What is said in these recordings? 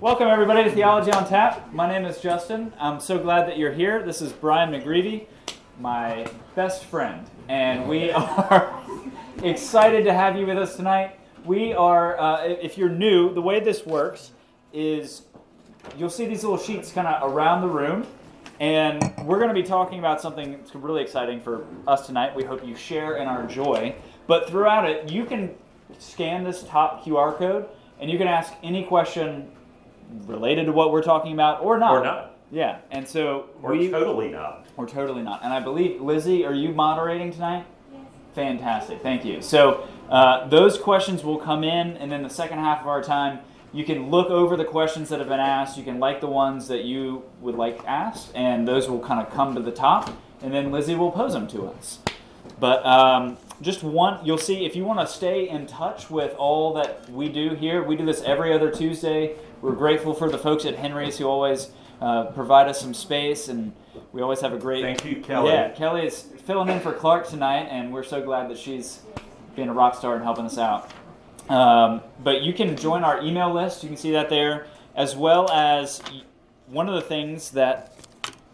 Welcome, everybody, to Theology on Tap. My name is Justin. I'm so glad that you're here. This is Brian McGreevy, my best friend, and we are excited to have you with us tonight. We are, uh, if you're new, the way this works is you'll see these little sheets kind of around the room, and we're going to be talking about something that's really exciting for us tonight. We hope you share in our joy. But throughout it, you can scan this top QR code and you can ask any question related to what we're talking about or not. Or not. Yeah, and so Or we totally not. or totally not. And I believe Lizzie, are you moderating tonight? Fantastic, thank you. So uh, those questions will come in, and then the second half of our time, you can look over the questions that have been asked. You can like the ones that you would like asked, and those will kind of come to the top, and then Lizzie will pose them to us. But um, just one, you'll see if you want to stay in touch with all that we do here. We do this every other Tuesday. We're grateful for the folks at Henry's who always uh, provide us some space, and we always have a great. Thank you, Kelly. Yeah, Kelly is filling in for Clark tonight, and we're so glad that she's being a rock star and helping us out. Um, but you can join our email list. You can see that there, as well as one of the things that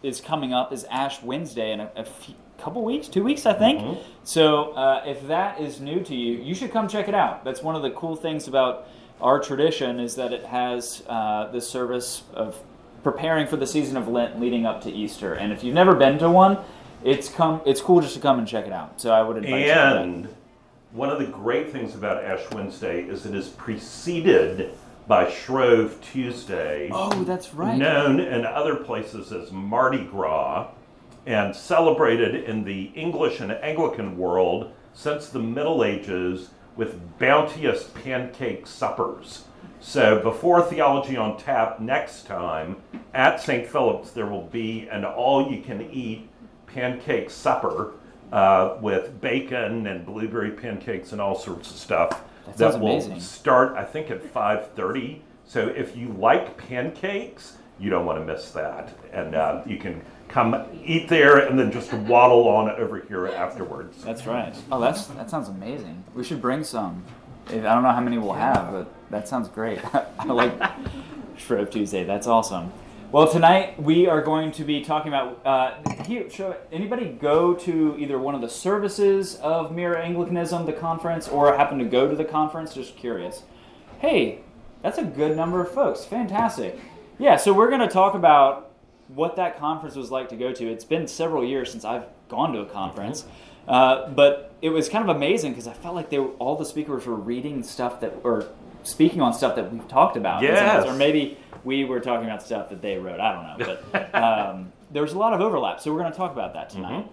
is coming up is Ash Wednesday in a, a few, couple weeks, two weeks, I think. Mhm. So uh, if that is new to you, you should come check it out. That's one of the cool things about our tradition is that it has uh, this service of preparing for the season of Lent leading up to Easter. And if you've never been to one, it's come. It's cool just to come and check it out. So I would invite you. to. And one of the great things about Ash Wednesday is it is preceded by Shrove Tuesday, Oh, that's right. known in other places as Mardi Gras, and celebrated in the English and Anglican world since the Middle Ages with bounteous pancake suppers. So before Theology on Tap next time at St. Philip's, there will be an all you can eat pancake supper uh, with bacon and blueberry pancakes and all sorts of stuff. That sounds will amazing. start, I think, at 5:30. So if you like pancakes, you don't want to miss that, and uh, you can come eat there and then just waddle on over here afterwards. That's right. Oh, that's that sounds amazing. We should bring some. If, I don't know how many we'll have, but that sounds great. I like Shrove Tuesday. That's awesome. Well, tonight we are going to be talking about. Uh, here, show anybody go to either one of the services of Mere Anglicanism, the conference, or happen to go to the conference? Just curious. Hey, that's a good number of folks. Fantastic. Yeah, so we're going to talk about what that conference was like to go to. It's been several years since I've gone to a conference, uh, but it was kind of amazing because I felt like they were, all the speakers were reading stuff that or speaking on stuff that we've talked about, Yes. or maybe we were talking about stuff that they wrote. I don't know, but um, there was a lot of overlap, so we're going to talk about that tonight.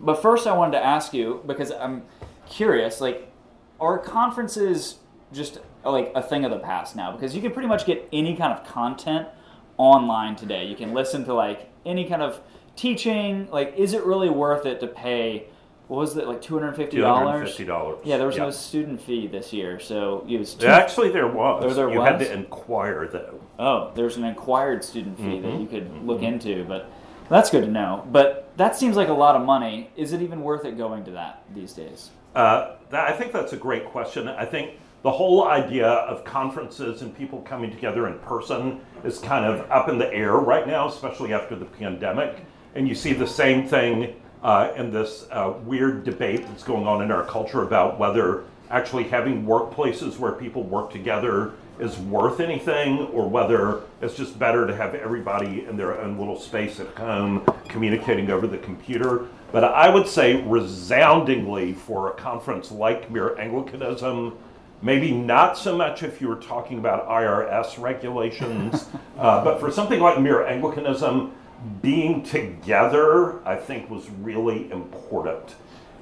But first, I wanted to ask you because I'm curious, like, are conferences just like a thing of the past now? Because you can pretty much get any kind of content online today. You can listen to like any kind of teaching. Like, is it really worth it to pay? What was it like two hundred fifty dollars? $250. Yeah, there was Yeah. no student fee this year, so it was. Two, Actually, there was. Oh, there you had to inquire, though. Oh, there's an inquired student fee that Mhm, you could look into, but that's good to know. But that seems like a lot of money. Is it even worth it going to that these days? Uh, that, I think that's a great question. I think the whole idea of conferences and people coming together in person is kind of up in the air right now, especially after the pandemic. And you see the same thing uh, in this uh, weird debate that's going on in our culture about whether actually having workplaces where people work together is worth anything or whether it's just better to have everybody in their own little space at home communicating over the computer. But I would say resoundingly for a conference like Mere Anglicanism, maybe not so much if you were talking about IRS regulations, uh, but for something like Mere Anglicanism, being together, I think, was really important.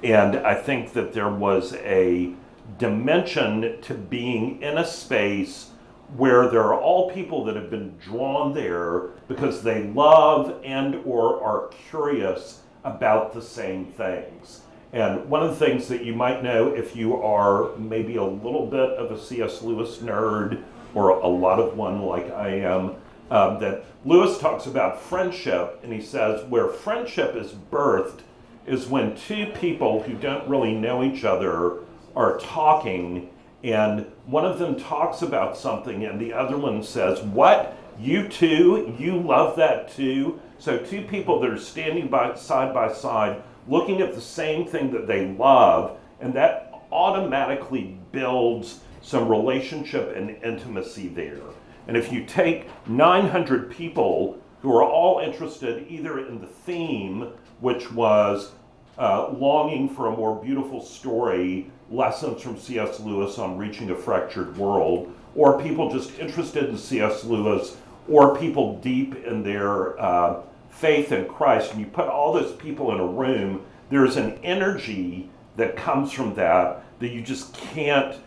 And I think that there was a dimension to being in a space where there are all people that have been drawn there because they love and or are curious about the same things. And one of the things that you might know if you are maybe a little bit of a C.S. Lewis nerd or a lot of one like I am, um, that Lewis talks about friendship and he says where friendship is birthed is when two people who don't really know each other are talking and one of them talks about something, and the other one says, What? You too? You love that too? So, two people that are standing by, side by side looking at the same thing that they love, and that automatically builds some relationship and intimacy there. And if you take 900 people who are all interested either in the theme, which was uh, longing for a more beautiful story, lessons from C.S. Lewis on reaching a fractured world, or people just interested in C.S. Lewis, or people deep in their uh, faith in Christ, and you put all those people in a room, there's an energy that comes from that that you just can't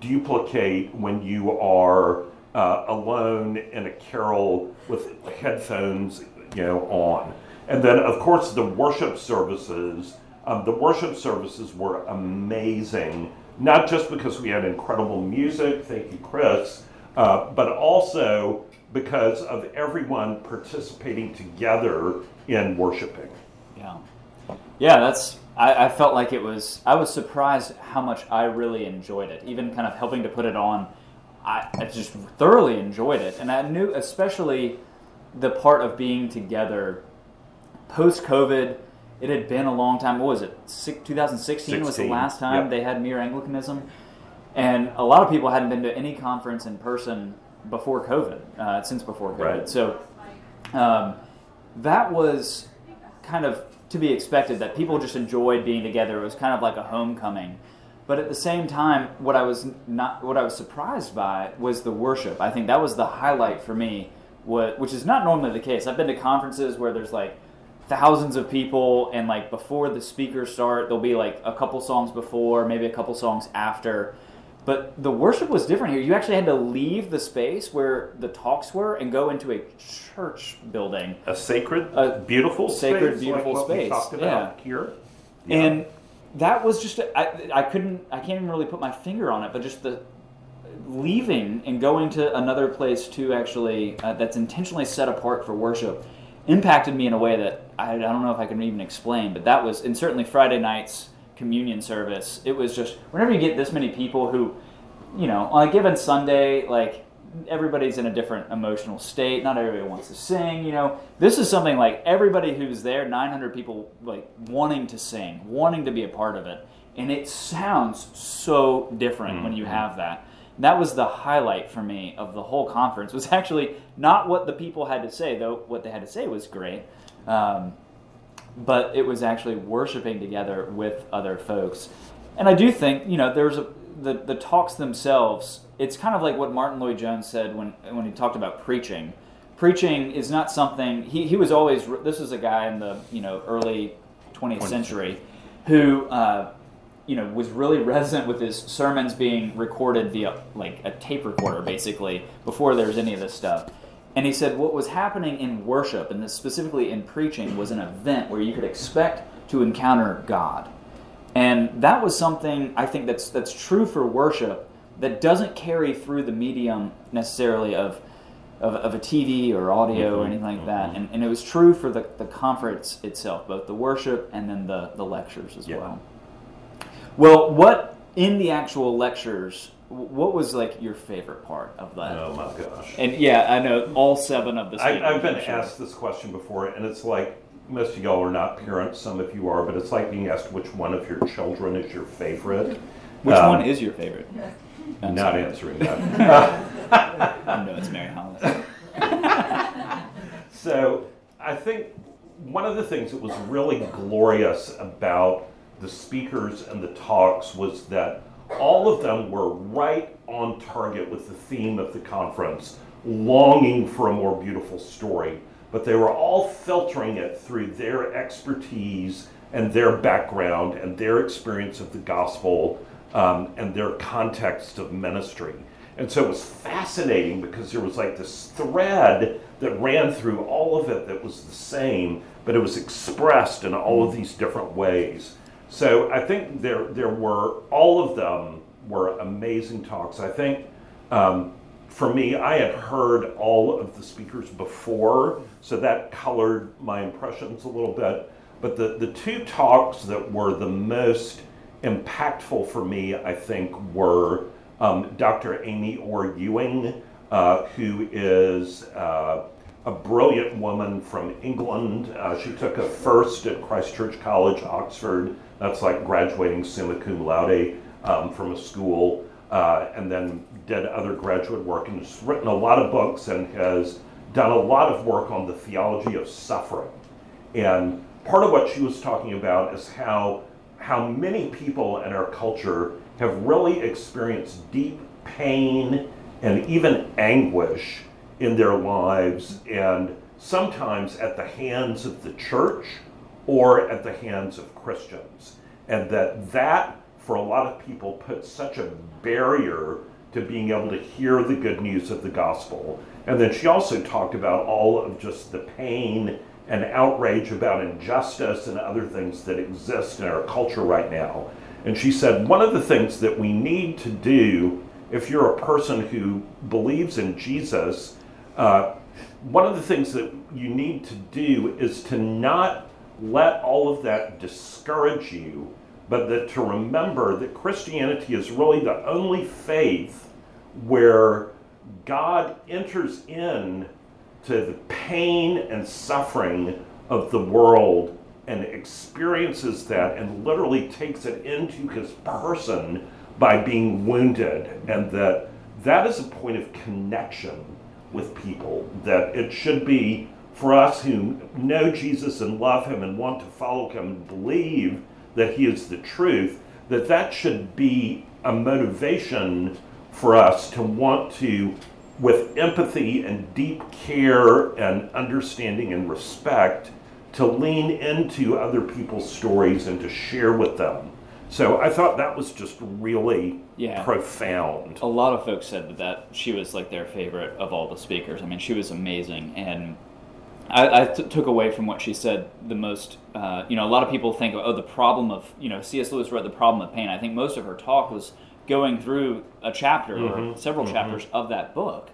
duplicate when you are uh, alone in a carrel with headphones, you know, on. And then, of course, the worship services. Um, the worship services were amazing, not just because we had incredible music, thank you, Chris, uh, but also because of everyone participating together in worshiping. Yeah. Yeah, that's. I, I, felt like it was. I was surprised how much I really enjoyed it. Even kind of helping to put it on, I, I just thoroughly enjoyed it, and I knew especially the part of being together post COVID. It had been a long time. What was it? 2016 16. was the last time yep. they had Mere Anglicanism, and a lot of people hadn't been to any conference in person before COVID, uh, since before COVID. Right. So um, that was kind of to be expected that people just enjoyed being together. It was kind of like a homecoming. But at the same time, what I was not what I was surprised by was the worship. I think that was the highlight for me, what, which is not normally the case. I've been to conferences where there's like thousands of people and like before the speakers start, there'll be like a couple songs before, maybe a couple songs after but the worship was different here. You actually had to leave the space where the talks were and go into a church building. A sacred, a beautiful, sacred, space, beautiful like space. yeah. here. Yeah. And that was just I, I couldn't I can't even really put my finger on it, but just the leaving and going to another place to actually uh, that's intentionally set apart for worship impacted me in a way that I, I don't know if I can even explain. But that was and certainly Friday nights communion service, it was just whenever you get this many people who, you know, on a given Sunday, like everybody's in a different emotional state. Not everybody wants to sing. You know, this is something like everybody who's there, 900 people, like wanting to sing, wanting to be a part of it, and it sounds so different mm-hmm. when you mm-hmm. have that. That was the highlight for me of the whole conference. Was actually not what the people had to say, though. What they had to say was great. Um, but it was actually worshiping together with other folks. And I do think, you know, there's a, the, the talks themselves, it's kind of like what Martyn Lloyd-Jones said when, when he talked about preaching. Preaching is not something, he, he was always, this was a guy in the, you know, early 20th, 20th century who, uh, you know, was really resident with his sermons being recorded via like a tape recorder, basically, before there was any of this stuff. And he said what was happening in worship, and specifically in preaching, was an event where you could expect to encounter God. And that was something I think that's that's true for worship that doesn't carry through the medium necessarily of of, of a TV or audio mm-hmm. or anything like that. And, and it was true for the, the conference itself, both the worship and then the, the lectures as yeah. well. Well, what in the actual lectures what was like your favorite part of that? Oh my gosh! And yeah, I know all seven of the. I, have been asked this question before, and it's like most of y'all are not parents. Some of you are, but it's like being asked which one of your children is your favorite. Which um, one is your favorite? I'm not sorry. answering that. no, it's Mary Hollis. so I think one of the things that was really glorious about the speakers and the talks was that all of them were right on target with the theme of the conference, longing for a more beautiful story. But they were all filtering it through their expertise and their background and their experience of the gospel um, and their context of ministry. And so it was fascinating because there was like this thread that ran through all of it that was the same, but it was expressed in all of these different ways. So I think there there were all of them were amazing talks. I think um, for me, I had heard all of the speakers before, so that colored my impressions a little bit. But the, the two talks that were the most impactful for me, I think, were um, Dr. Amy Orr Ewing, uh, who is uh, a brilliant woman from England. Uh, she took a first at Christ Church College, Oxford. That's like graduating summa cum laude um, from a school, uh, and then did other graduate work and has written a lot of books and has done a lot of work on the theology of suffering. And part of what she was talking about is how how many people in our culture have really experienced deep pain and even anguish in their lives, and sometimes at the hands of the church or at the hands of Christians. And that that, for a lot of people, puts such a barrier to being able to hear the good news of the gospel. And then she also talked about all of just the pain and outrage about injustice and other things that exist in our culture right now. And she said, one of the things that we need to do if you're a person who believes in Jesus, uh, one of the things that you need to do is to not let all of that discourage you, but that to remember that Christianity is really the only faith where God enters in to the pain and suffering of the world and experiences that and literally takes it into his person by being wounded and that that is a point of connection with people that it should be for us who know Jesus and love him and want to follow him and believe that he is the truth that that should be a motivation for us to want to with empathy and deep care and understanding and respect to lean into other people's stories and to share with them. So I thought that was just really Yeah. profound. a lot of folks said that, that she was like their favorite of all the speakers. I mean, she was amazing, and I, I t- took away from what she said the most. Uh, you know, a lot of people think, oh, the problem of you know, C.S. Lewis wrote the problem of pain. I think most of her talk was going through a chapter or several chapters of that book.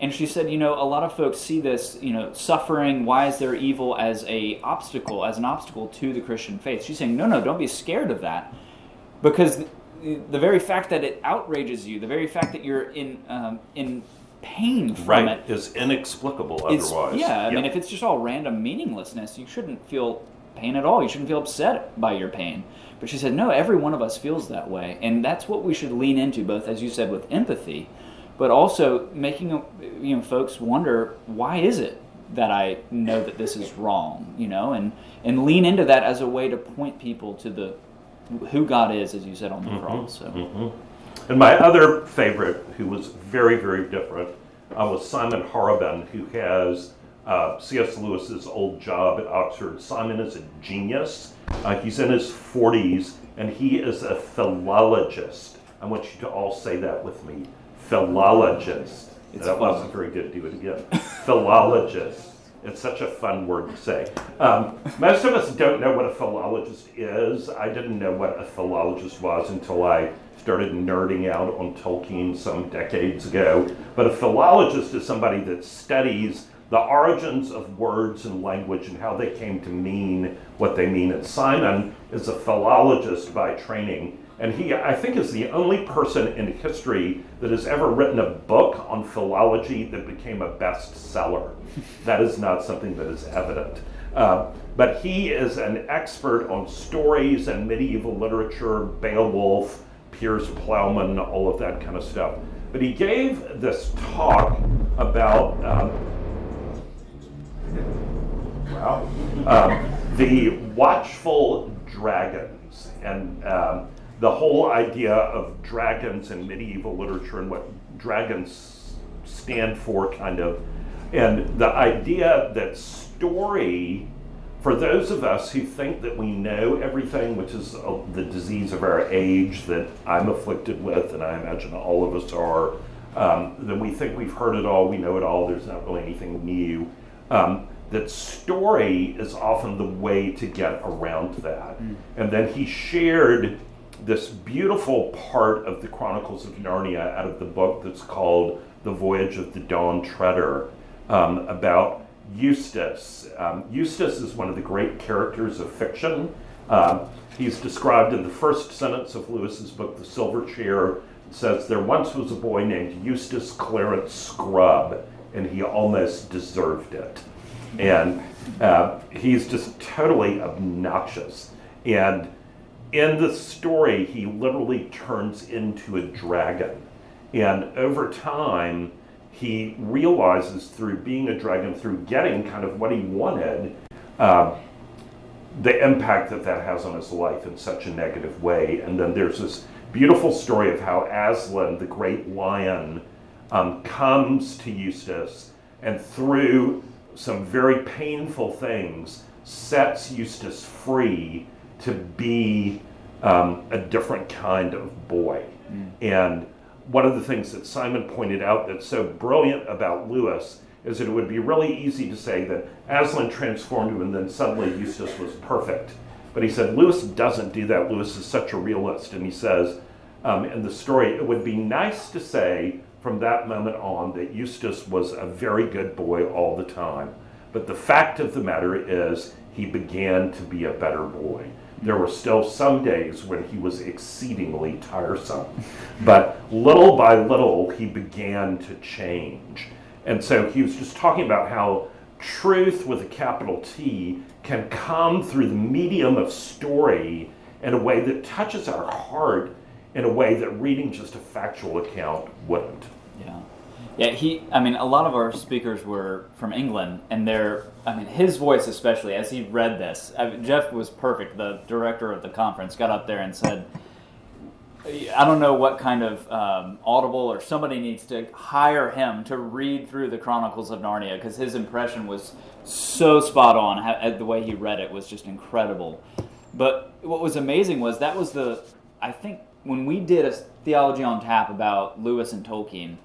And she said, you know, a lot of folks see this, you know, suffering, why is there evil as a obstacle, as an obstacle to the Christian faith. She's saying, no, no, don't be scared of that because the, the very fact that it outrages you, the very fact that you're in um, in pain from Right, it, is inexplicable is otherwise. yeah. I mean, if it's just all random meaninglessness, you shouldn't feel pain at all. You shouldn't feel upset by your pain. But she said, no, every one of us feels that way, and that's what we should lean into, both as you said, with empathy, but also making you know folks wonder why is it that I know that this is wrong, you know, and and lean into that as a way to point people to the who God is, as you said on the mm-hmm. cross. So. Mm-hmm. And my other favorite, who was very, very different, uh, was Simon Horobin, who has uh, C.S. Lewis's old job at Oxford. Simon is a genius. Uh, he's in his 40s, and he is a philologist. I want you to all say that with me. Philologist. It's that wasn't very good. Do it again. Philologist. It's such a fun word to say. Um, most of us don't know what a philologist is. I didn't know what a philologist was until I started nerding out on Tolkien some decades ago. But a philologist is somebody that studies the origins of words and language and how they came to mean what they mean. And Simon is a philologist by training. And he, I think, is the only person in history that has ever written a book on philology that became a bestseller. that is not something that is evident. Uh, but he is an expert on stories and medieval literature, Beowulf, Piers Plowman, all of that kind of stuff. But he gave this talk about um, wow, um, the watchful dragons and um, the whole idea of dragons in medieval literature and what dragons stand for, kind of, and the idea that story, for those of us who think that we know everything, which is uh, the disease of our age that I'm afflicted with, and I imagine all of us are, um, then we think we've heard it all, we know it all, there's not really anything new. Um, that story is often the way to get around that. And then he shared this beautiful part of the Chronicles of Narnia out of the book that's called The Voyage of the Dawn Treader um, about Eustace. Um, Eustace is one of the great characters of fiction. Um, he's described in the first sentence of Lewis's book, The Silver Chair, says there once was a boy named Eustace Clarence Scrubb, and he almost deserved it. And uh, he's just totally obnoxious. And in the story, he literally turns into a dragon. And over time, he realizes through being a dragon, through getting kind of what he wanted, uh, the impact that that has on his life in such a negative way. And then there's this beautiful story of how Aslan, the great lion, um, comes to Eustace and through some very painful things sets Eustace free to be um, a different kind of boy. Mm. And one of the things that Simon pointed out that's so brilliant about Lewis is that it would be really easy to say that Aslan transformed him and then suddenly Eustace was perfect. But he said Lewis doesn't do that. Lewis is such a realist. And he says um, in the story, it would be nice to say from that moment on that Eustace was a very good boy all the time. But the fact of the matter is, he began to be a better boy. There were still some days when he was exceedingly tiresome. But little by little, he began to change. And so he was just talking about how truth with a capital T can come through the medium of story in a way that touches our heart in a way that reading just a factual account wouldn't. Yeah. He, I mean, a lot of our speakers were from England, and they're, I mean, his voice especially, as he read this, I mean, Jeff was perfect. The director of the conference got up there and said, I don't know what kind of um, audible or somebody needs to hire him to read through the Chronicles of Narnia because his impression was so spot on. The way he read it was just incredible. But what was amazing was that was the, I think, when we did a theology on tap about Lewis and Tolkien,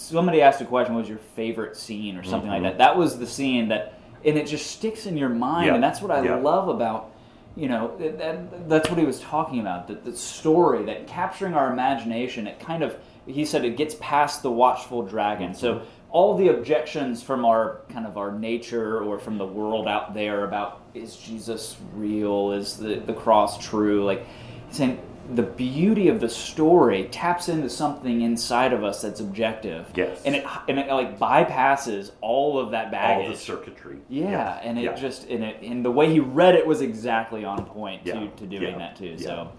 somebody asked a question, "What was your favorite scene?" or something mm-hmm. like that. That was the scene that, and it just sticks in your mind, yeah. and that's what I yeah. love about. You know, that, that's what he was talking about. The, the story, that capturing our imagination. It kind of, he said, it gets past the watchful dragon. Mm-hmm. So all the objections from our kind of our nature or from the world out there about is Jesus real? Is the, the cross true? Like saying the beauty of the story taps into something inside of us that's objective. Yes. And it and it like bypasses all of that baggage. All the circuitry. Yeah, yeah. and it yeah. just and it and the way he read it was exactly on point yeah. to, to doing that too. So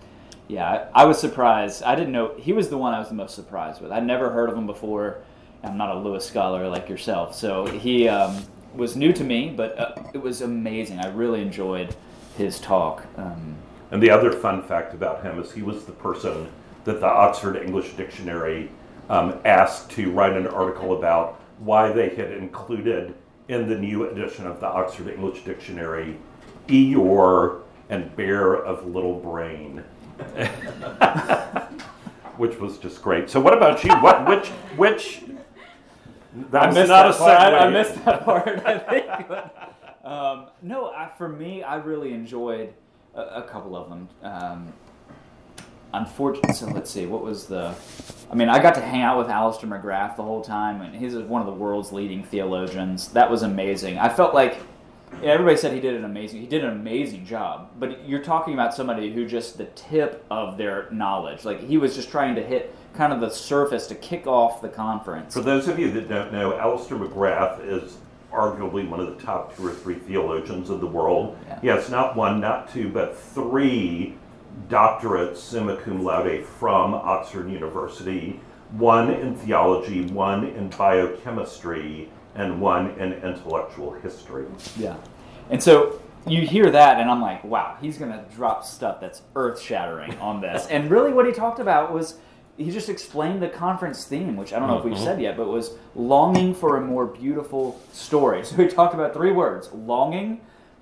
yeah, I, I, was surprised. I didn't know he was the one I was the most surprised with. I'd never heard of him before. I'm not a Lewis scholar like yourself, so he um, was new to me, but uh, it was amazing. I really enjoyed his talk. Um, and the other fun fact about him is he was the person that the Oxford English Dictionary um, asked to write an article about why they had included in the new edition of the Oxford English Dictionary Eeyore and Bear of Little Brain. which was just great. So, what about you? What which which? That I missed not that a part. I, I, missed that part. I think. But, um, no, I, for me, I really enjoyed a, couple of them. Um, unfortunately, so let's see, what was the. I mean, I got to hang out with Alister McGrath the whole time, and he's one of the world's leading theologians. That was amazing. I felt like yeah, everybody said he did an amazing he did an amazing job but you're talking about somebody who just the tip of their knowledge like he was just trying to hit kind of the surface to kick off the conference for those of you that don't know alister mcgrath is arguably one of the top two or three theologians in the world. Yeah. Yes, not one, not two, but three doctorates summa cum laude from Oxford University one in theology, one in biochemistry, and one in intellectual history. Yeah. And so you hear that, and I'm like, wow, he's going to drop stuff that's earth shattering on this. and really, what he talked about was he just explained the conference theme, which I don't know if we've mm-hmm. said yet, but was longing for a more beautiful story. So he talked about three words: longing,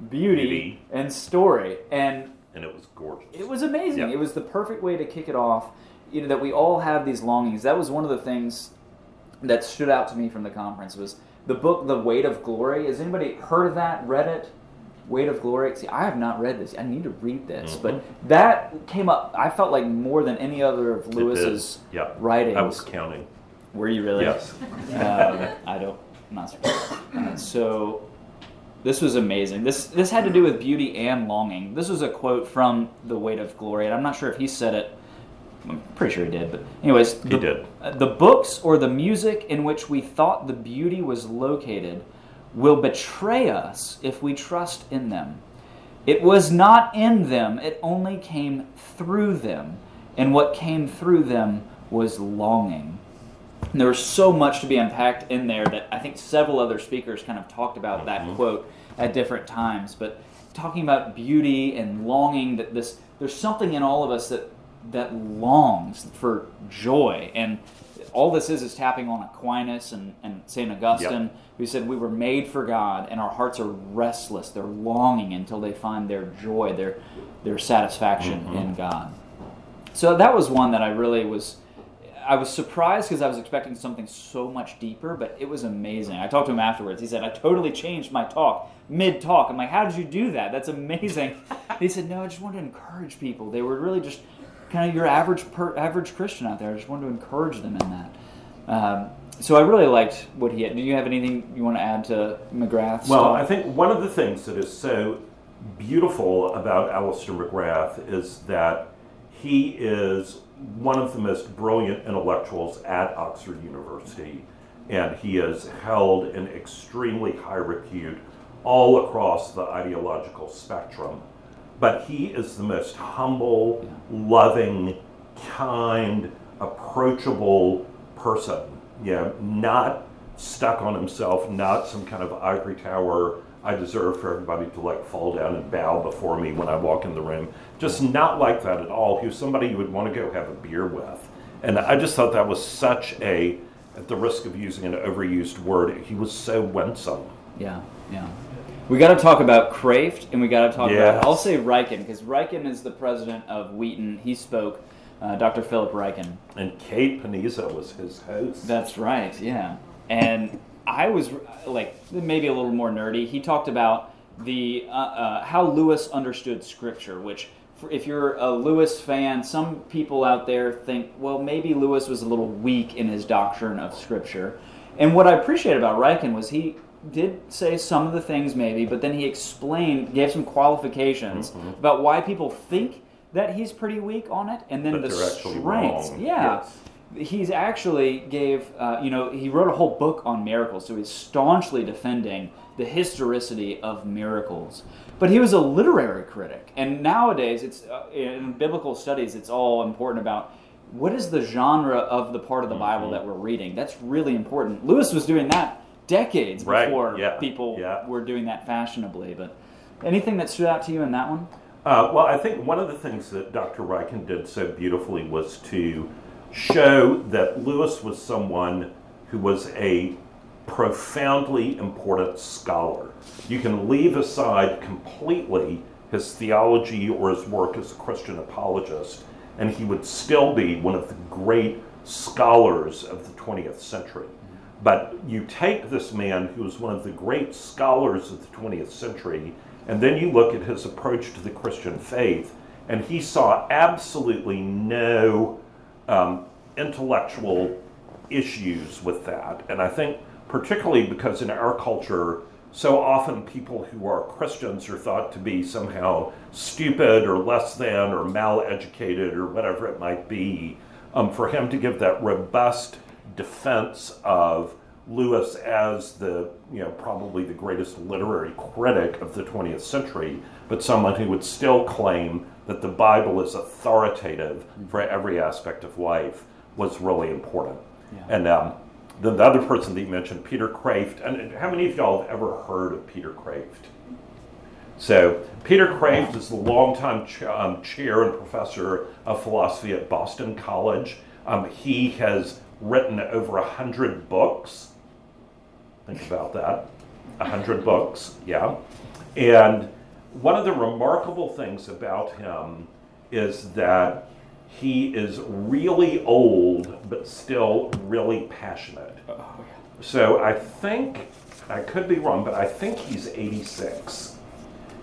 beauty, beauty. and story. And and it was gorgeous. It was amazing. Yep. It was the perfect way to kick it off. You know that we all have these longings. That was one of the things that stood out to me from the conference was the book The Weight of Glory. Has anybody heard of that? Read it? Weight of Glory. See, I have not read this. I need to read this. Mm-hmm. But that came up. I felt like more than any other of Lewis's yeah. writings. I was counting. Were you really? Yes. Um, I don't. I'm not surprised. Uh, so this was amazing. This this had to do with beauty and longing. This was a quote from The Weight of Glory, and I'm not sure if he said it I'm pretty sure he did, but anyways, He the, did. uh, the books or the music in which we thought the beauty was located will betray us if we trust in them. It was not in them, it only came through them. And what came through them was longing. And there was so much to be unpacked in there that I think several other speakers kind of talked about that mm-hmm. quote at different times. But talking about beauty and longing, that this there's something in all of us that that longs for joy. And all this is is tapping on Aquinas and, and St. Augustine, who said we were made for God and our hearts are restless. They're longing until they find their joy, their their satisfaction mm-hmm. in God. So that was one that I really was. I was surprised because I was expecting something so much deeper, but it was amazing. I talked to him afterwards. He said, I totally changed my talk mid talk. I'm like, How did you do that? That's amazing. he said, No, I just wanted to encourage people. They were really just kind of your average per, average Christian out there. I just wanted to encourage them in that. Um, so I really liked what he had. Do you have anything you want to add to McGrath's Well? I think one of the things that is so beautiful about Alister McGrath is that he is one of the most brilliant intellectuals at Oxford University, and he is held in extremely high repute all across the ideological spectrum. But he is the most humble, loving, kind, approachable person. Know, not stuck on himself, not some kind of ivory tower. I deserve for everybody to like fall down and bow before me when I walk in the room. Just not like that at all. He was somebody you would want to go have a beer with. And I just thought that was such a, at the risk of using an overused word, he was so winsome. Yeah, yeah. We got to talk about Kreeft, and we got to talk Yes. about. I'll say Ryken because Ryken is the president of Wheaton. He spoke, uh, Dr. Philip Ryken. And Kate Panizza was his host. That's right. Yeah, and I was like maybe a little more nerdy. He talked about the uh, uh, how Lewis understood Scripture, which. If you're a Lewis fan, some people out there think, well, maybe Lewis was a little weak in his doctrine of Scripture. And what I appreciate about Ryken was he did say some of the things maybe, but then he explained, gave some qualifications Mm-hmm. about why people think that he's pretty weak on it, and then But the strengths. Yeah, Yes. he's actually gave uh, you know he wrote a whole book on miracles, so he's staunchly defending the historicity of miracles. But he was a literary critic, and nowadays it's uh, in biblical studies it's all important about what is the genre of the part of the Bible Mm-hmm. that we're reading. That's really important. Lewis was doing that decades Right, before yeah, people yeah. were doing that fashionably. But anything that stood out to you in that one? Uh, well, I think one of the things that Dr. Ryken did so beautifully was to show that Lewis was someone who was a profoundly important scholar. You can leave aside completely his theology or his work as a Christian apologist, and he would still be one of the great scholars of the 20th century. But you take this man who was one of the great scholars of the 20th century, and then you look at his approach to the Christian faith, and he saw absolutely no um, intellectual issues with that. And I think, particularly because in our culture, so often people who are Christians are thought to be somehow stupid or less than or mal-educated or whatever it might be. Um, for him to give that robust defense of Lewis as the, you know, probably the greatest literary critic of the 20th century, but someone who would still claim that the Bible is authoritative for every aspect of life was really important. Yeah. And um, the, the other person that you mentioned, Peter Kreeft, and how many of y'all have ever heard of Peter Kreeft? So, Peter Kreeft is the longtime ch- um, chair and professor of philosophy at Boston College. Um, he has written over a hundred books. Think about that. A hundred books, yeah. And one of the remarkable things about him is that he is really old, but still really passionate. Oh, so I think, I could be wrong, but I think he's 86.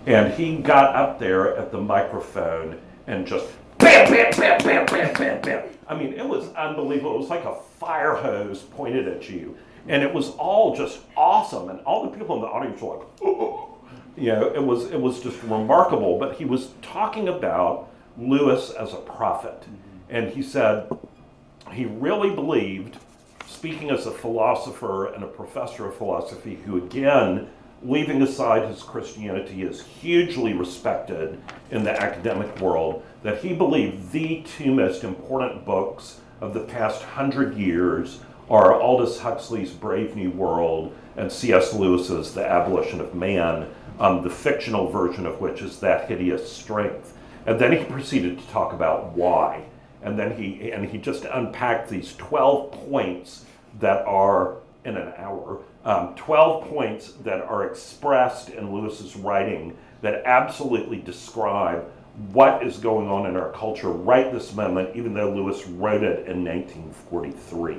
And he got up there at the microphone and just bam, bam, bam, bam, bam, bam, bam. I mean, it was unbelievable. It was like a fire hose pointed at you. And it was all just awesome. And all the people in the audience were like, oh. you know, it was, it was just remarkable. But he was talking about Lewis as a prophet. And he said he really believed, speaking as a philosopher and a professor of philosophy, who again, leaving aside his Christianity, is hugely respected in the academic world, that he believed the two most important books of the past hundred years are Aldous Huxley's Brave New World and C.S. Lewis's The Abolition of Man, um, the fictional version of which is That Hideous Strength. And then he proceeded to talk about why. And then he and he just unpacked these 12 points that are in an hour, um, 12 points that are expressed in Lewis's writing that absolutely describe what is going on in our culture right this moment, even though Lewis wrote it in 1943.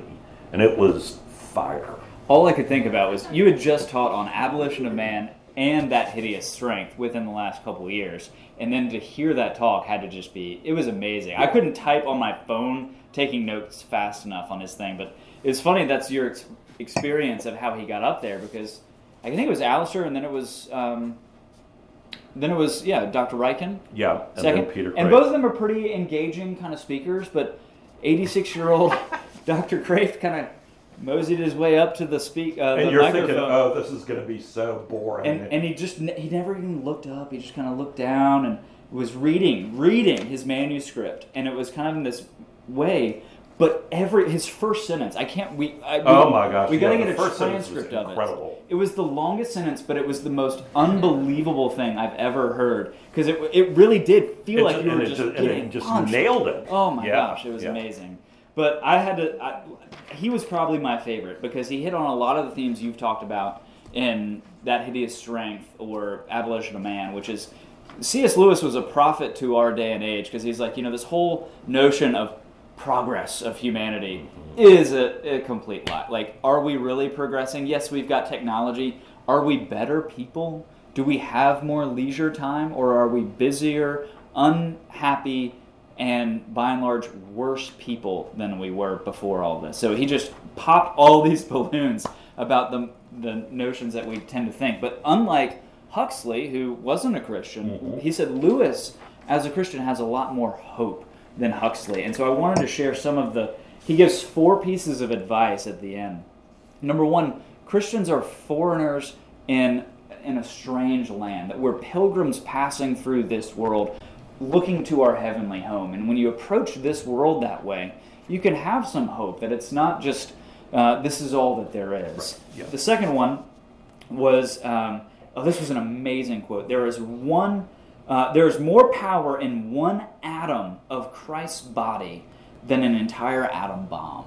And it was fire. All I could think about was you had just taught on abolition of man and that hideous strength within the last couple years. And then to hear that talk had to just be, it was amazing. I couldn't type on my phone taking notes fast enough on his thing, but it's funny that's your experience of how he got up there because I think it was Alister and then it was. Um, then it was yeah, Dr. Ryken. Yeah, and second. Peter. And both of them are pretty engaging kind of speakers, but 86 year old Dr. Kreeft kind of moseyed his way up to the speak. Uh, and the you're microphone. thinking, oh, this is going to be so boring. And, and he just he never even looked up. He just kind of looked down and was reading reading his manuscript, and it was kind of in this way. But every his first sentence, I can't. We, I, we oh my gosh, we got to yeah, get a first transcript of it. It was the longest sentence, but it was the most unbelievable thing I've ever heard because it it really did feel like you were just, just, getting just punched. nailed it. Oh my yeah, gosh, it was yeah. amazing. But I had to. I, he was probably my favorite because he hit on a lot of the themes you've talked about in that hideous strength or abolition of man, which is C.S. Lewis was a prophet to our day and age because he's like, you know, this whole notion of progress of humanity is a, a complete lie. Like, are we really progressing? Yes, we've got technology. Are we better people? Do we have more leisure time, or are we busier, unhappy, and by and large worse people than we were before all this. So he just popped all these balloons about the the notions that we tend to think. But unlike Huxley, who wasn't a Christian, mm-hmm. he said Lewis, as a Christian, has a lot more hope than Huxley. And so I wanted to share some of the. He gives four pieces of advice at the end. Number one, Christians are foreigners in in a strange land. That we're pilgrims passing through this world looking to our heavenly home. And when you approach this world that way, you can have some hope that it's not just uh, this is all that there is. Right. Yeah. The second one was um, oh, this was an amazing quote. There is one. Uh, there is more power in one atom of Christ's body than an entire atom bomb.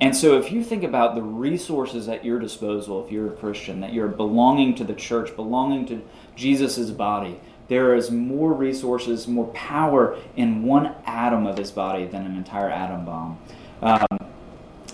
And so, if you think about the resources at your disposal, if you're a Christian, that you're belonging to the church, belonging to Jesus' body, there is more resources, more power in one atom of his body than an entire atom bomb. Um,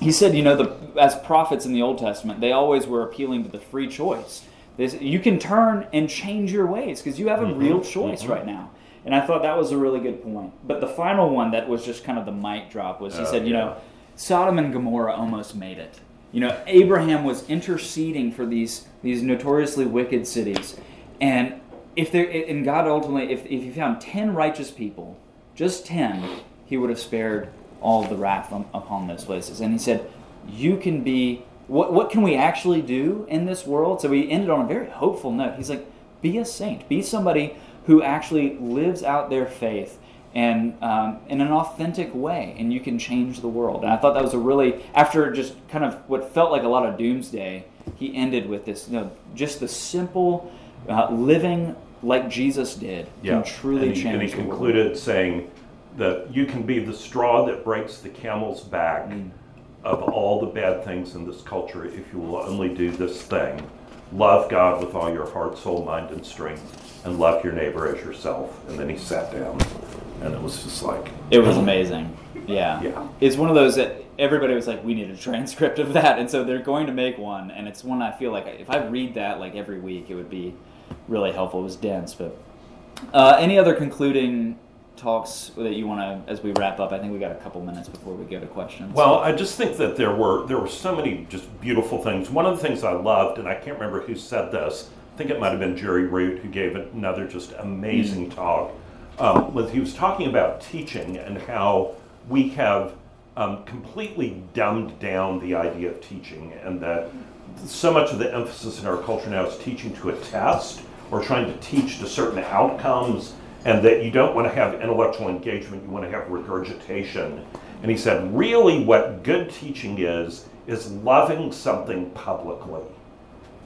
he said, you know, the, as prophets in the Old Testament, they always were appealing to the free choice. This, you can turn and change your ways because you have a mm-hmm. real choice mm-hmm. right now. And I thought that was a really good point. But the final one that was just kind of the mic drop was he oh, said, you yeah. know, Sodom and Gomorrah almost made it. You know, Abraham was interceding for these these notoriously wicked cities, and if there and God ultimately, if, if he found ten righteous people, just ten, he would have spared all the wrath on, upon those places. And he said, "You can be what? What can we actually do in this world?" So he ended on a very hopeful note. He's like, "Be a saint. Be somebody who actually lives out their faith." And um, in an authentic way, and you can change the world. And I thought that was a really, after just kind of what felt like a lot of doomsday, he ended with this, you know, just the simple uh, living like Jesus did, yeah. can truly and he, change. And he concluded world. saying that you can be the straw that breaks the camel's back mm. Of all the bad things in this culture if you will only do this thing. Love God with all your heart, soul, mind, and strength, and love your neighbor as yourself. And then he sat down, and it was just like. It was amazing. Yeah. Yeah. It's one of those that everybody was like, we need a transcript of that. And so they're going to make one. And it's one I feel like if I read that like every week, it would be really helpful. It was dense, but uh, any other concluding talks that you want to as we wrap up? I think we got a couple minutes before we go to questions. Well, I just think that there were there were so many just beautiful things. One of the things I loved, and I can't remember who said this. I think it might have been Jerry Root who gave another just amazing mm talk. um, was he was talking about teaching and how we have um, completely dumbed down the idea of teaching, and that so much of the emphasis in our culture now is teaching to a test or trying to teach to certain outcomes, and that you don't want to have intellectual engagement, you want to have regurgitation. And he said, really, what good teaching is, is loving something publicly.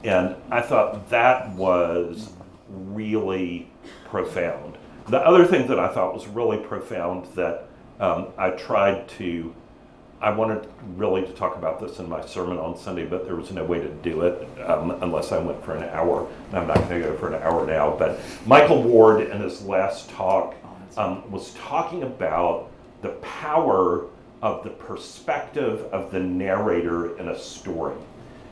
And I thought that was really profound. The other thing that I thought was really profound that um, I tried to, I wanted really to talk about this in my sermon on Sunday, but there was no way to do it um, unless I went for an hour. And I'm not going to go for an hour now. But Michael Ward, in his last talk, um, was talking about the power of the perspective of the narrator in a story.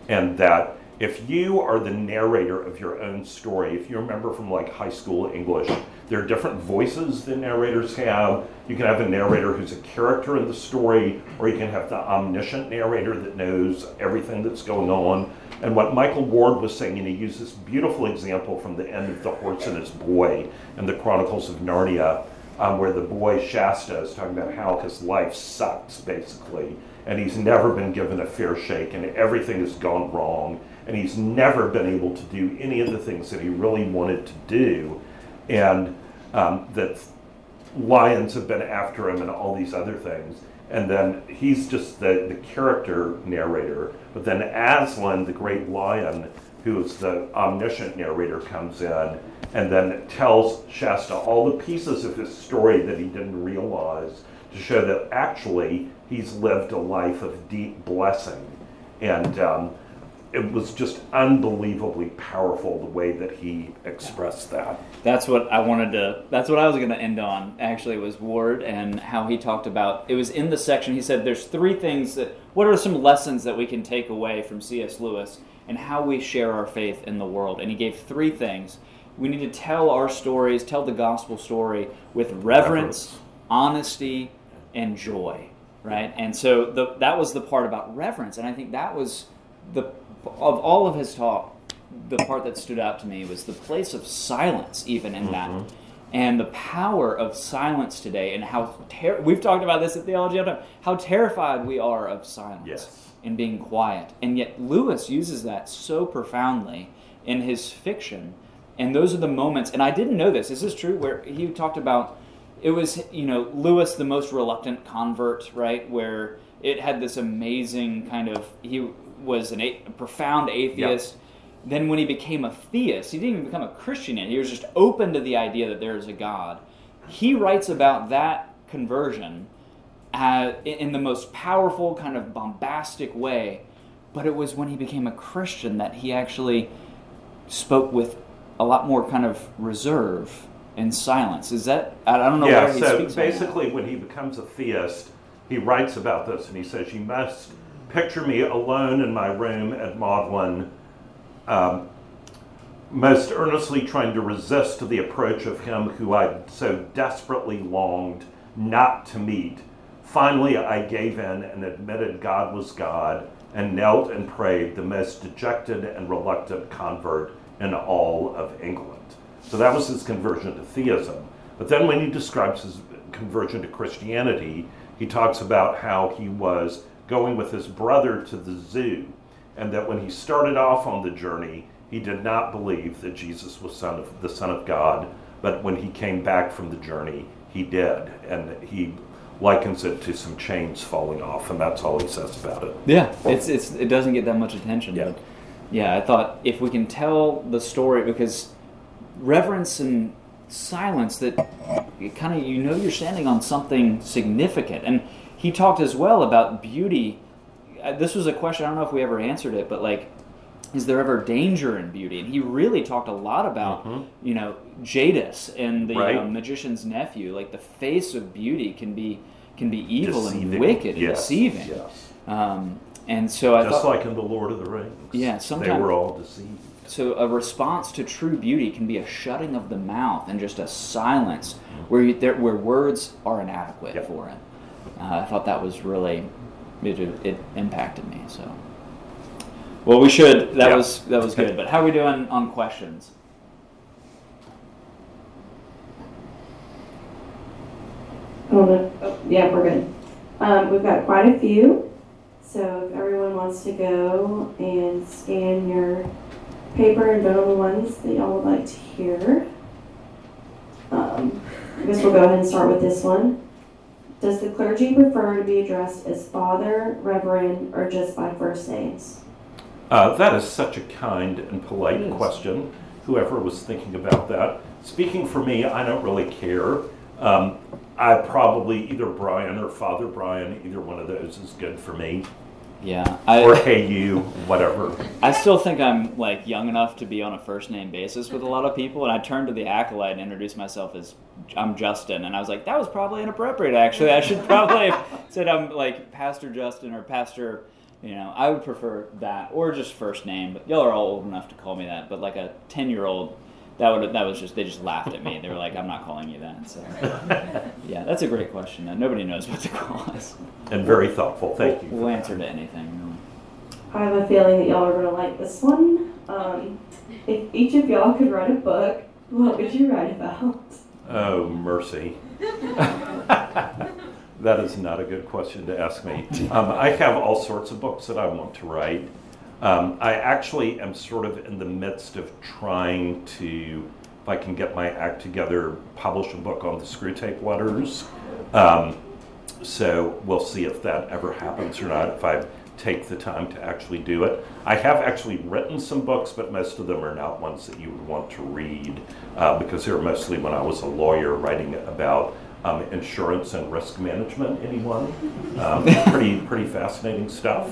And that if you are the narrator of your own story, if you remember from like high school English, there are different voices that narrators have. You can have a narrator who's a character in the story, or you can have the omniscient narrator that knows everything that's going on. And what Michael Ward was saying, and he used this beautiful example from the end of The Horse and His Boy in the Chronicles of Narnia, um, where the boy Shasta is talking about how his life sucks, basically, and he's never been given a fair shake, and everything has gone wrong, and he's never been able to do any of the things that he really wanted to do, and um, that lions have been after him and all these other things. And then he's just the, the character narrator. But then Aslan, the great lion, who is the omniscient narrator, comes in and then tells Shasta all the pieces of his story that he didn't realize to show that actually he's lived a life of deep blessing. And um, it was just unbelievably powerful the way that he expressed that. That's what I wanted to. That's what I was going to end on. Actually, was Ward and how he talked about. It was in the section. He said, "There's three things that. What are some lessons that we can take away from C.S. Lewis and how we share our faith in the world?" And he gave three things. We need to tell our stories, tell the gospel story with reverence, reverence. honesty, and joy. Right. And so the, that was the part about reverence, and I think that was the of all of his talk, the part that stood out to me was the place of silence, even in mm-hmm. that, and the power of silence today, and how ter- we've talked about this at theology all the time. How terrified we are of silence yes. and being quiet, and yet Lewis uses that so profoundly in his fiction, and those are the moments. And I didn't know this. Is this true? Where he talked about it was you know Lewis, the most reluctant convert, right? Where it had this amazing kind of he was an a, a profound atheist. Yep. Then, when he became a theist, he didn't even become a Christian yet. He was just open to the idea that there is a God. He writes about that conversion uh, in the most powerful, kind of bombastic way. But it was when he became a Christian that he actually spoke with a lot more kind of reserve and silence. Is that I don't know yeah, where he so speaks. basically, when he becomes a theist, he writes about this and he says, "You must picture me alone in my room at Magdalen, um, most earnestly trying to resist the approach of him who I so desperately longed not to meet. Finally, I gave in and admitted God was God and knelt and prayed, the most dejected and reluctant convert in all of England. So that was his conversion to theism. But then when he describes his conversion to Christianity, he talks about how he was going with his brother to the zoo, and that when he started off on the journey, he did not believe that Jesus was son of, the Son of God, but when he came back from the journey, he did. And he likens it to some chains falling off, and that's all he says about it. Yeah, it's, it's, it doesn't get that much attention. Yeah. But yeah, I thought if we can tell the story, because reverence and silence, that kind of you know you're standing on something significant. And he talked as well about beauty. Uh, this was a question, I don't know if we ever answered it, but like, is there ever danger in beauty? And he really talked a lot about, mm-hmm. you know, Jadis and the right. uh, magician's nephew. Like the face of beauty can be can be evil deceiving. and wicked and yes. deceiving. Yes. Um, and so I just thought, like in the Lord of the Rings. Yeah, sometimes they were all deceived. So a response to true beauty can be a shutting of the mouth and just a silence mm-hmm. where you, there, where words are inadequate yep. for it uh, I thought that was really it, it, impacted me. So, well, we should. That yeah. was that was good. But how are we doing on questions? Oh, oh, yeah, we're good. Um, we've got quite a few. So if everyone wants to go and scan your paper and vote on the ones that y'all would like to hear. Um, I guess we'll go ahead and start with this one. Does the clergy prefer to be addressed as Father, Reverend, or just by first names? Uh, that is such a kind and polite Yes. question. Whoever was thinking about that. Speaking for me, I don't really care. Um, I probably either Brian or Father Brian, either one of those is good for me. Yeah, Or hey you, whatever. I still think I'm like young enough to be on a first name basis with a lot of people, and I turned to the acolyte and introduced myself as I'm Justin, and I was like, that was probably inappropriate. Actually, I should probably have said I'm like Pastor Justin or Pastor. You know, I would prefer that or just first name. But y'all are all old enough to call me that. But like a ten year old, that would that was just they just laughed at me. They were like, I'm not calling you that. So that's a great question. Uh, Nobody knows what to call us. And very thoughtful. Thank you. We'll answer to anything. I have a feeling that y'all are going to like this one. Um, if each of y'all could write a book, what would you write about? Oh, mercy. that is not a good question to ask me. Um, I have all sorts of books that I want to write. Um, I actually am sort of in the midst of trying to, if I can get my act together, publish a book on the Screwtape Letters. Um, so we'll see if that ever happens or not, if I take the time to actually do it. I have actually written some books, but most of them are not ones that you would want to read uh, because they were mostly when I was a lawyer writing about um, insurance and risk management. Anyone? Um, pretty, pretty fascinating stuff.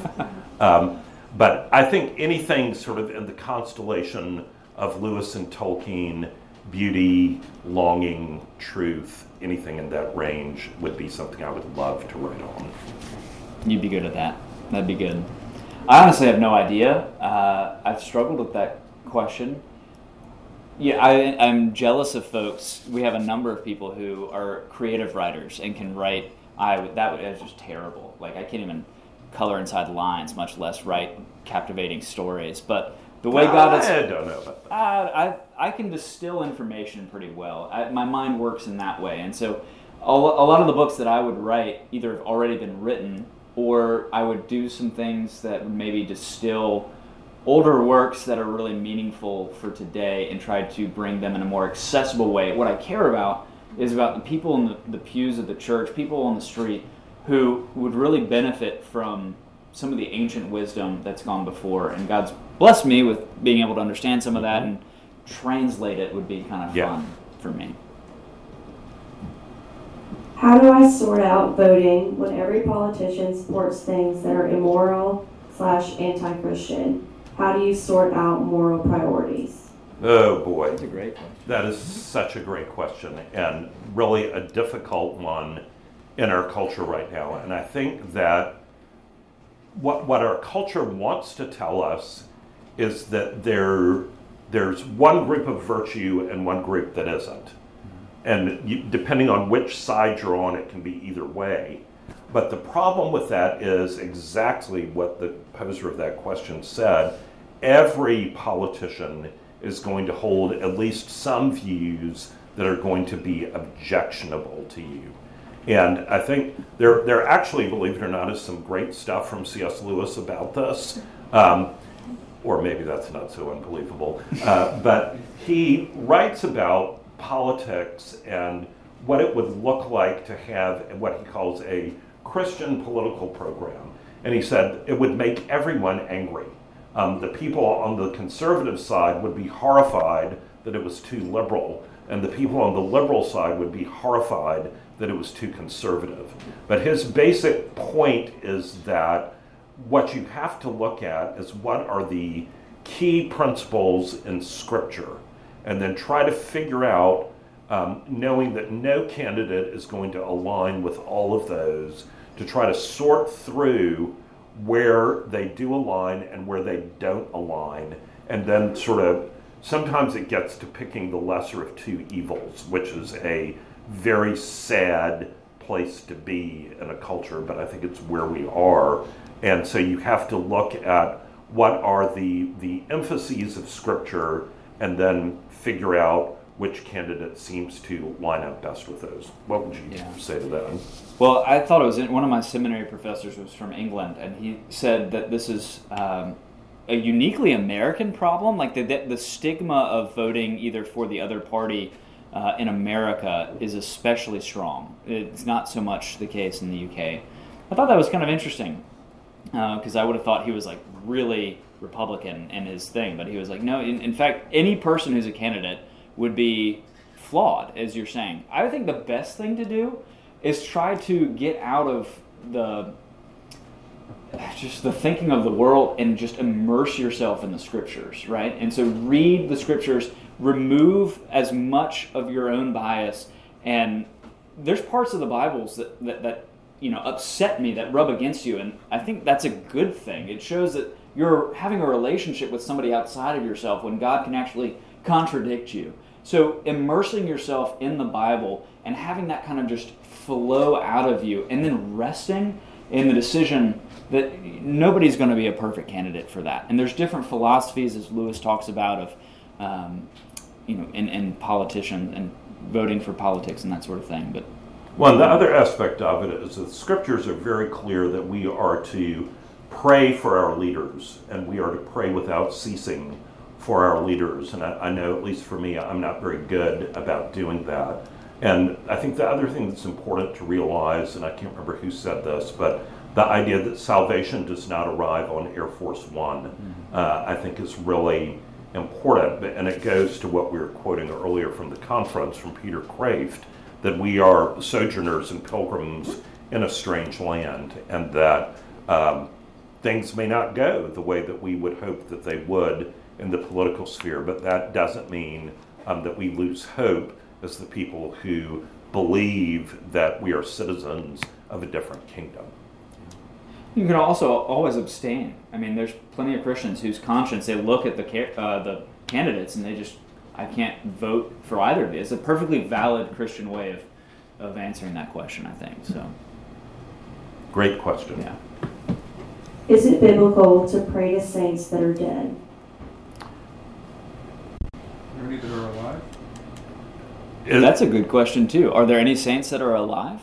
Um, but I think anything sort of in the constellation of Lewis and Tolkien, beauty, longing, truth, anything in that range would be something I would love to write on. You'd be good at that. That'd be good. I honestly have no idea. Uh, I've struggled with that question. Yeah, I, I'm jealous of folks. We have a number of people who are creative writers and can write. I that would is just terrible. Like I can't even color inside lines, much less write captivating stories. But the way God has I don't know about that. uh, I I can distill information pretty well. I, my mind works in that way, and so a, a lot of the books that I would write either have already been written, or I would do some things that would maybe distill older works that are really meaningful for today and try to bring them in a more accessible way. What I care about is about the people in the, the pews of the church, people on the street who would really benefit from some of the ancient wisdom that's gone before. And God's blessed me with being able to understand some of that and translate it would be kind of Yeah. fun for me. How do I sort out voting when every politician supports things that are immoral slash anti-Christian? How do you sort out moral priorities? Oh boy. That's a great question. That is such a great question and really a difficult one in our culture right now. And I think that what, what our culture wants to tell us is that there, there's one group of virtue and one group that isn't. And you, depending on which side you're on, it can be either way. But the problem with that is exactly what the poser of that question said. Every politician is going to hold at least some views that are going to be objectionable to you. And I think there, there actually, believe it or not, is some great stuff from C.S. Lewis about this. Um, or maybe that's not so unbelievable. Uh, but he writes about politics and what it would look like to have what he calls a Christian political program. And he said it would make everyone angry. Um, the people on the conservative side would be horrified that it was too liberal, and the people on the liberal side would be horrified that it was too conservative. But his basic point is that what you have to look at is what are the key principles in Scripture, and then try to figure out, um, knowing that no candidate is going to align with all of those, to try to sort through where they do align and where they don't align, and then sort of sometimes it gets to picking the lesser of two evils, which is a very sad place to be in a culture, but I think it's where we are. And so you have to look at what are the the emphases of scripture and then figure out which candidate seems to line up best with those. What would you Yeah. say to that? Well, I thought it was in, one of my seminary professors was from England, and he said that this is um, a uniquely American problem. Like the, the the stigma of voting either for the other party uh, in America is especially strong. It's not so much the case in the UK. I thought that was kind of interesting because I would have thought he was like really Republican in his thing, but he was like, no. In, in fact, any person who's a candidate would be flawed, as you're saying. I think the best thing to do is try to get out of the just the thinking of the world and just immerse yourself in the scriptures, right? And so read the scriptures, remove as much of your own bias, and there's parts of the Bibles that, that, that you know upset me that rub against you, and I think that's a good thing. It shows that you're having a relationship with somebody outside of yourself when God can actually contradict you. So immersing yourself in the Bible and having that kind of just flow out of you, and then resting in the decision that nobody's going to be a perfect candidate for that. And there's different philosophies, as Lewis talks about, of um, you know, in, in politician and voting for politics and that sort of thing. But Well, the other aspect of it is that the scriptures are very clear that we are to pray for our leaders and we are to pray without ceasing for our leaders. And I, I know, at least for me, I'm not very good about doing that. And I think the other thing that's important to realize, and I can't remember who said this, but the idea that salvation does not arrive on Air Force One, uh, I think is really important. And it goes to what we were quoting earlier from the conference from Peter Kreeft that we are sojourners and pilgrims in a strange land, and that um, things may not go the way that we would hope that they would in the political sphere, but that doesn't mean um, that we lose hope as the people who believe that we are citizens of a different kingdom. You can also always abstain. I mean, there's plenty of Christians whose conscience they look at the uh, the candidates and they just I can't vote for either of these. It's a perfectly valid Christian way of of answering that question. I think so. Great question. Yeah. Is it biblical to pray to saints that are dead? Are any that are alive? That's a good question too. Are there any saints that are alive?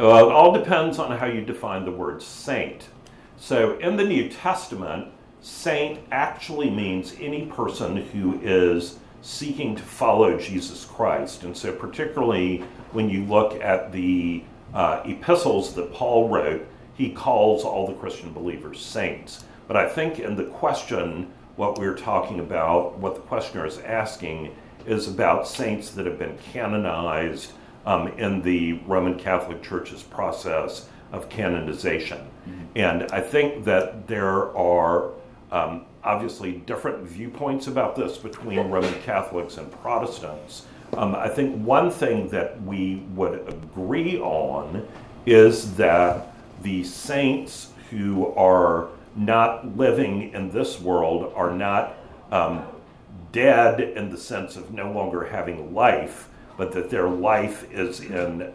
Well, it all depends on how you define the word saint. So in the New Testament, saint actually means any person who is seeking to follow Jesus Christ. And so, particularly when you look at the uh, epistles that Paul wrote, he calls all the Christian believers saints. But I think in the question, what we're talking about, what the questioner is asking, is about saints that have been canonized um, in the Roman Catholic Church's process of canonization. And I think that there are um, obviously different viewpoints about this between Roman Catholics and Protestants. Um, I think one thing that we would agree on is that the saints who are not living in this world are not um, dead in the sense of no longer having life, but that their life is in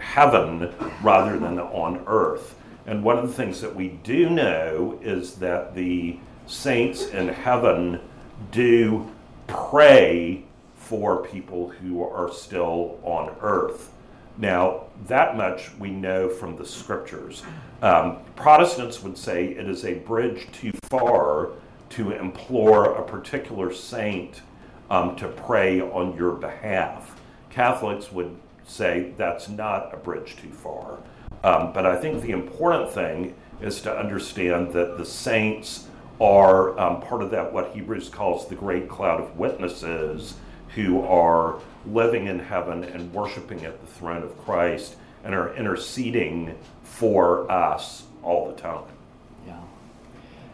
heaven rather than on earth. And one of the things that we do know is that the saints in heaven do pray for people who are still on earth. Now, that much we know from the scriptures. Um, Protestants would say it is a bridge too far to implore a particular saint um, to pray on your behalf. Catholics would say that's not a bridge too far. Um, but I think the important thing is to understand that the saints are um, part of that, what Hebrews calls the great cloud of witnesses, who are living in heaven and worshiping at the throne of Christ and are interceding for us all the time.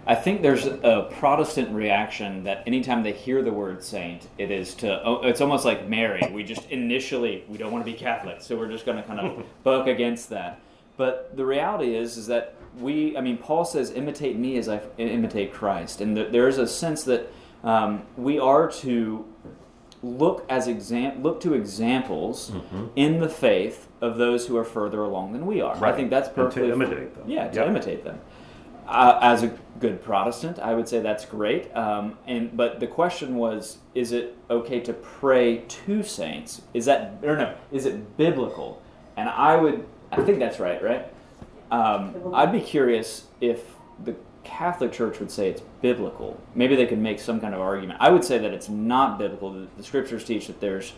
I think there's a Protestant reaction that anytime they hear the word saint, it is to, oh, it's almost like Mary. We just initially, we don't want to be Catholic, so we're just going to kind of buck against that. But the reality is, is that we, I mean, Paul says, imitate me as I imitate Christ. And th- there is a sense that um, we are to look as exam- look to examples in the faith of those who are further along than we are. I think that's And to perfectly imitate them. Yeah, to Yep. imitate them. Uh, as a good Protestant, I would say that's great. Um, and but the question was, is it okay to pray to saints? Is that or no? Is it biblical? And I would, I think that's right, right? Um, I'd be curious if the Catholic Church would say it's biblical. Maybe they could make some kind of argument. I would say that it's not biblical. The, the scriptures teach that there's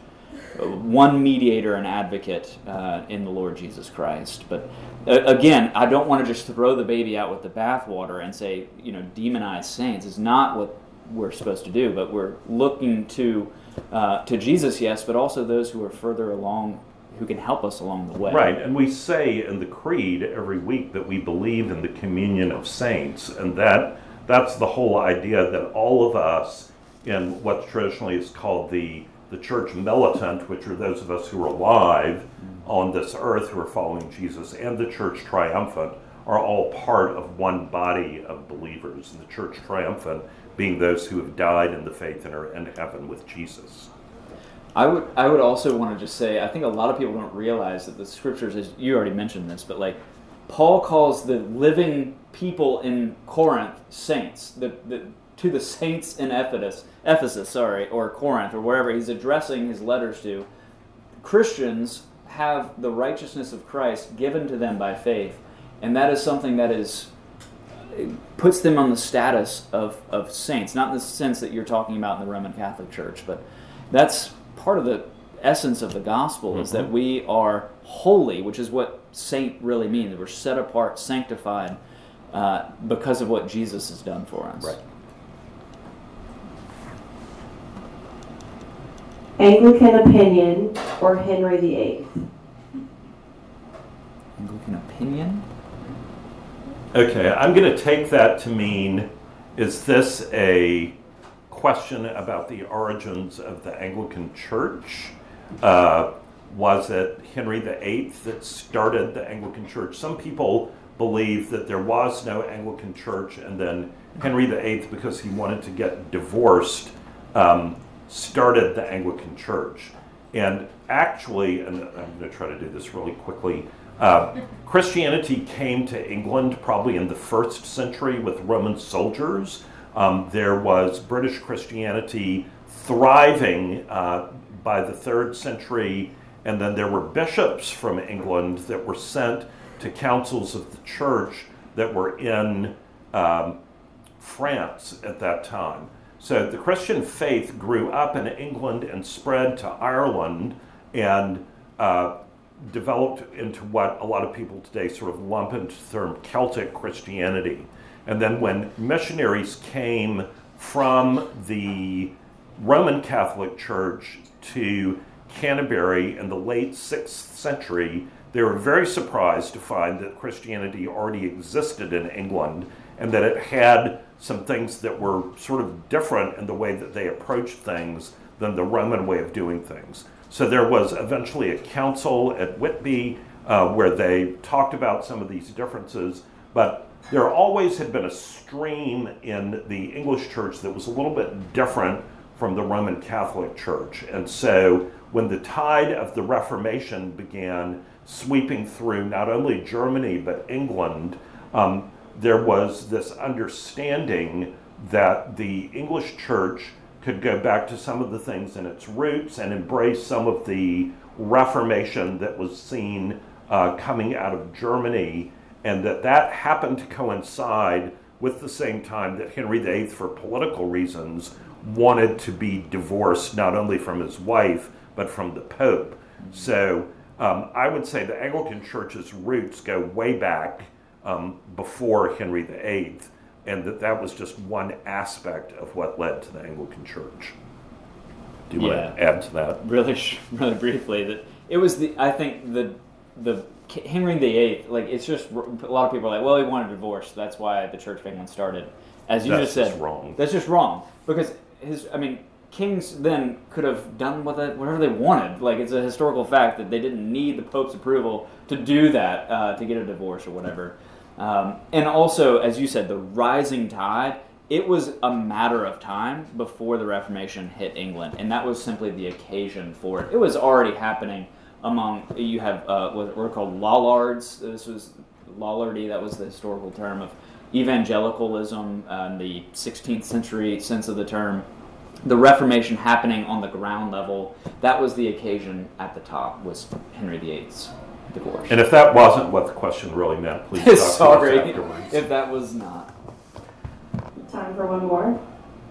one mediator and advocate uh, in the Lord Jesus Christ. But uh, again, I don't want to just throw the baby out with the bathwater and say, you know, demonize saints is not what we're supposed to do. But we're looking to uh, to Jesus, yes, but also those who are further along who can help us along the way. Right, and we say in the creed every week that we believe in the communion of saints, and that that's the whole idea that all of us in what traditionally is called the the church militant, which are those of us who are alive on this earth who are following Jesus, and the church triumphant are all part of one body of believers. And the church triumphant being those who have died in the faith and are in heaven with Jesus. I would I would also want to just say I think a lot of people don't realize that the scriptures, as you already mentioned this, but like Paul calls the living people in Corinth saints. The, the to the saints in Ephesus, Ephesus, sorry, or Corinth, or wherever he's addressing his letters to. Christians have the righteousness of Christ given to them by faith, and that is something that is puts them on the status of, of saints, not in the sense that you're talking about in the Roman Catholic Church, but that's part of the essence of the gospel mm-hmm. is that mm-hmm. we are holy, which is what saint really means. We're set apart, sanctified uh, because of what Jesus has done for us. Right. Anglican opinion or Henry VIII? Anglican opinion? Okay, I'm going to take that to mean is this a question about the origins of the Anglican Church. Uh, was it Henry VIII that started the Anglican Church? Some people believe that there was no Anglican Church, and then Henry VIII, because he wanted to get divorced, um, started the Anglican Church. And actually, and I'm going to try to do this really quickly. Uh, Christianity came to England probably in the first century with Roman soldiers um, there was British Christianity thriving uh, by the third century, and then there were bishops from England that were sent to councils of the church that were in um, France at that time. So the Christian faith grew up in England and spread to Ireland and uh, developed into what a lot of people today sort of lump into the term Celtic Christianity. And then when missionaries came from the Roman Catholic Church to Canterbury in the late 6th century, they were very surprised to find that Christianity already existed in England and that it had some things that were sort of different in the way that they approached things than the Roman way of doing things. So there was eventually a council at Whitby uh, where they talked about some of these differences, but there always had been a stream in the English church that was a little bit different from the Roman Catholic Church. And so when the tide of the Reformation began sweeping through not only Germany but England, um, there was this understanding that the English church could go back to some of the things in its roots and embrace some of the Reformation that was seen uh, coming out of Germany and that that happened to coincide with the same time that Henry VIII, for political reasons, wanted to be divorced not only from his wife but from the Pope. So um, I would say the Anglican Church's roots go way back um, before Henry VIII, and that that was just one aspect of what led to the Anglican Church. Do you yeah. want to add to that? Really, really briefly, that it was the I think the the Henry VIII, like it's just a lot of people are like, well, he wanted a divorce. That's why the Church of England started. As you that's just said, wrong. That's just wrong because his. I mean, kings then could have done with it whatever they wanted. Like it's a historical fact that they didn't need the Pope's approval to do that uh, to get a divorce or whatever. Um, and also, as you said, the rising tide. It was a matter of time before the Reformation hit England, and that was simply the occasion for it. It was already happening among you have uh, what were called Lollards. This was Lollardy. That was the historical term of evangelicalism, uh, in the 16th century sense of the term, the Reformation happening on the ground level, that was the occasion at the top, was Henry VIII's divorce. And if that wasn't what the question really meant, please talk Sorry to us afterwards. if that was not. Time for one more.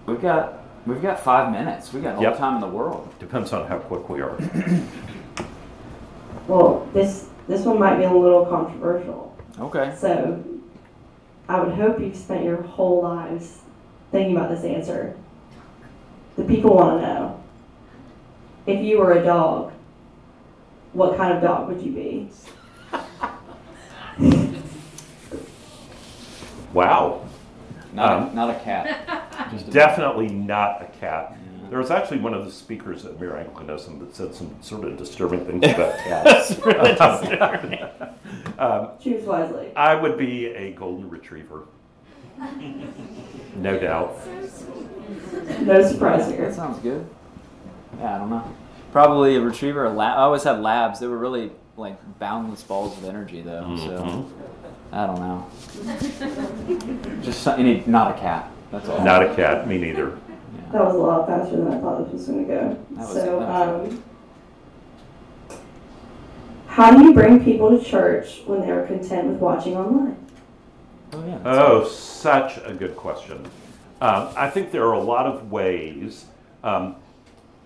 We've got we've got five minutes. We got all Yep. the time in the world. Depends on how quick we are. Well, this this one might be a little controversial. Okay. So, I would hope you've spent your whole lives thinking about this answer. The people want to know if you were a dog, what kind of dog would you be? Wow. Not Um, a, not a cat. Just a Definitely not a cat. There was actually one of the speakers at Mere Anglicanism that said some sort of disturbing things about cats. That's really disturbing. Choose wisely. I would be a golden retriever. No doubt. No surprise here. That sounds good. Yeah, I don't know. Probably a retriever. A lab. I always had labs. They were really like boundless balls of energy, though. Mhm. So I don't know. Just any, not a cat. That's all. Not a cat, me neither. Yeah. That was a lot faster than I thought this was going to go. Was- so, um, how do you bring people to church when they are content with watching online? Oh yeah. Oh, such a good question. Um, I think there are a lot of ways, um,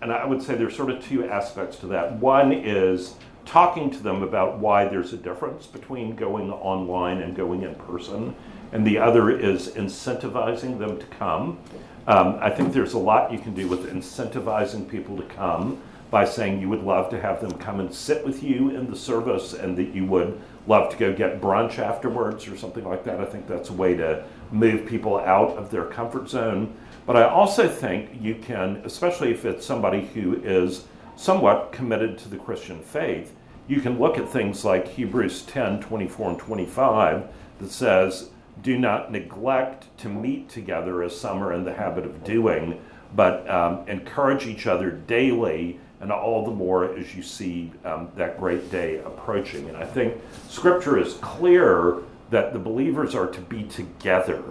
and I would say there's sort of two aspects to that. One is talking to them about why there's a difference between going online and going in person, and the other is incentivizing them to come. Um, I think there's a lot you can do with incentivizing people to come by saying you would love to have them come and sit with you in the service and that you would love to go get brunch afterwards or something like that. I think that's a way to move people out of their comfort zone. But I also think you can, especially if it's somebody who is somewhat committed to the Christian faith, you can look at things like Hebrews 10 24 and 25 that says, Do not neglect to meet together as some are in the habit of doing, but um, encourage each other daily, and all the more as you see um, that great day approaching. And I think Scripture is clear that the believers are to be together.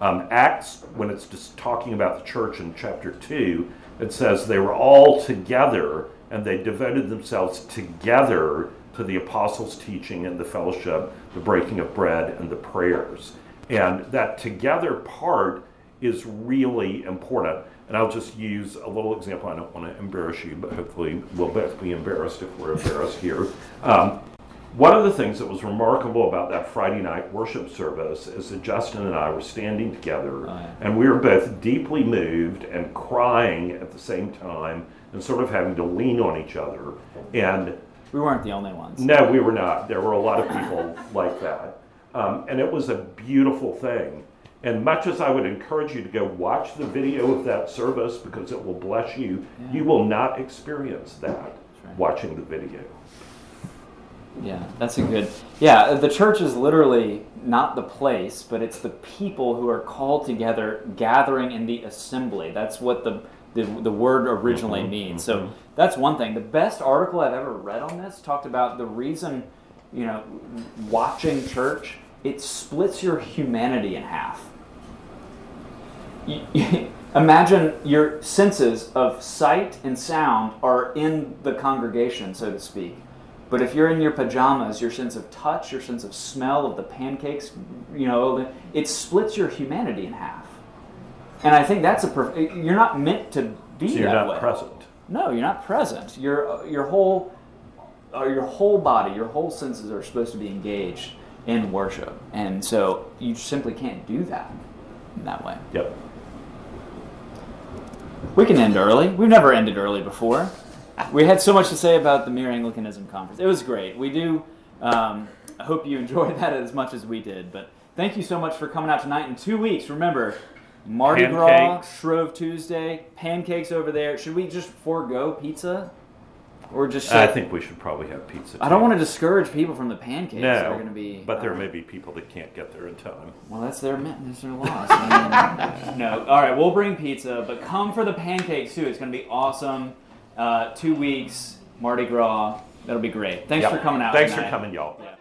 Um, Acts, when it's just talking about the church in chapter 2, it says they were all together and they devoted themselves together to the apostles' teaching and the fellowship, the breaking of bread, and the prayers. And that together part is really important. And I'll just use a little example. I don't want to embarrass you, but hopefully we'll both be embarrassed if we're embarrassed here. Um, one of the things that was remarkable about that Friday night worship service is that Justin and I were standing together Oh, yeah. and we were both deeply moved and crying at the same time and sort of having to lean on each other. And We weren't the only ones. no, we were not. There were a lot of people like that. Um, and it was a beautiful thing. And much as I would encourage you to go watch the video of that service because it will bless you, Yeah. you will not experience that right. watching the video. Yeah, that's a good. Yeah, the church is literally not the place, but it's the people who are called together, gathering in the assembly. That's what the the, the word originally Mhm, means. So that's one thing. The best article I've ever read on this talked about the reason, you know, watching church it splits your humanity in half. You- imagine your senses of sight and sound are in the congregation, so to speak. But if you're in your pajamas, your sense of touch, your sense of smell of the pancakes, you know, it splits your humanity in half. And I think that's a perf- you're not meant to be So you're that not way. present. No, you're not present. Your your whole uh, your whole body, your whole senses are supposed to be engaged in worship, and so you simply can't do that in that way. Yep. We can end early. We've never ended early before. We had so much to say about the Mere Anglicanism Conference. It was great. We do. Um, I hope you enjoyed that as much as we did. But thank you so much for coming out tonight. In two weeks, remember Mardi Gras, Shrove Tuesday, pancakes over there. Should we just forego pizza, or just? I think we should probably have pizza. I don't want to discourage people from the pancakes. that are No, going to be. but there uh, may be people that can't get there in time. Well, that's their that's their loss. I mean, no, all right, we'll bring pizza, but come for the pancakes too. It's going to be awesome. Uh, two weeks, Mardi Gras. That'll be great. Thanks Yep. for coming out. Thanks for coming, y'all. Yeah.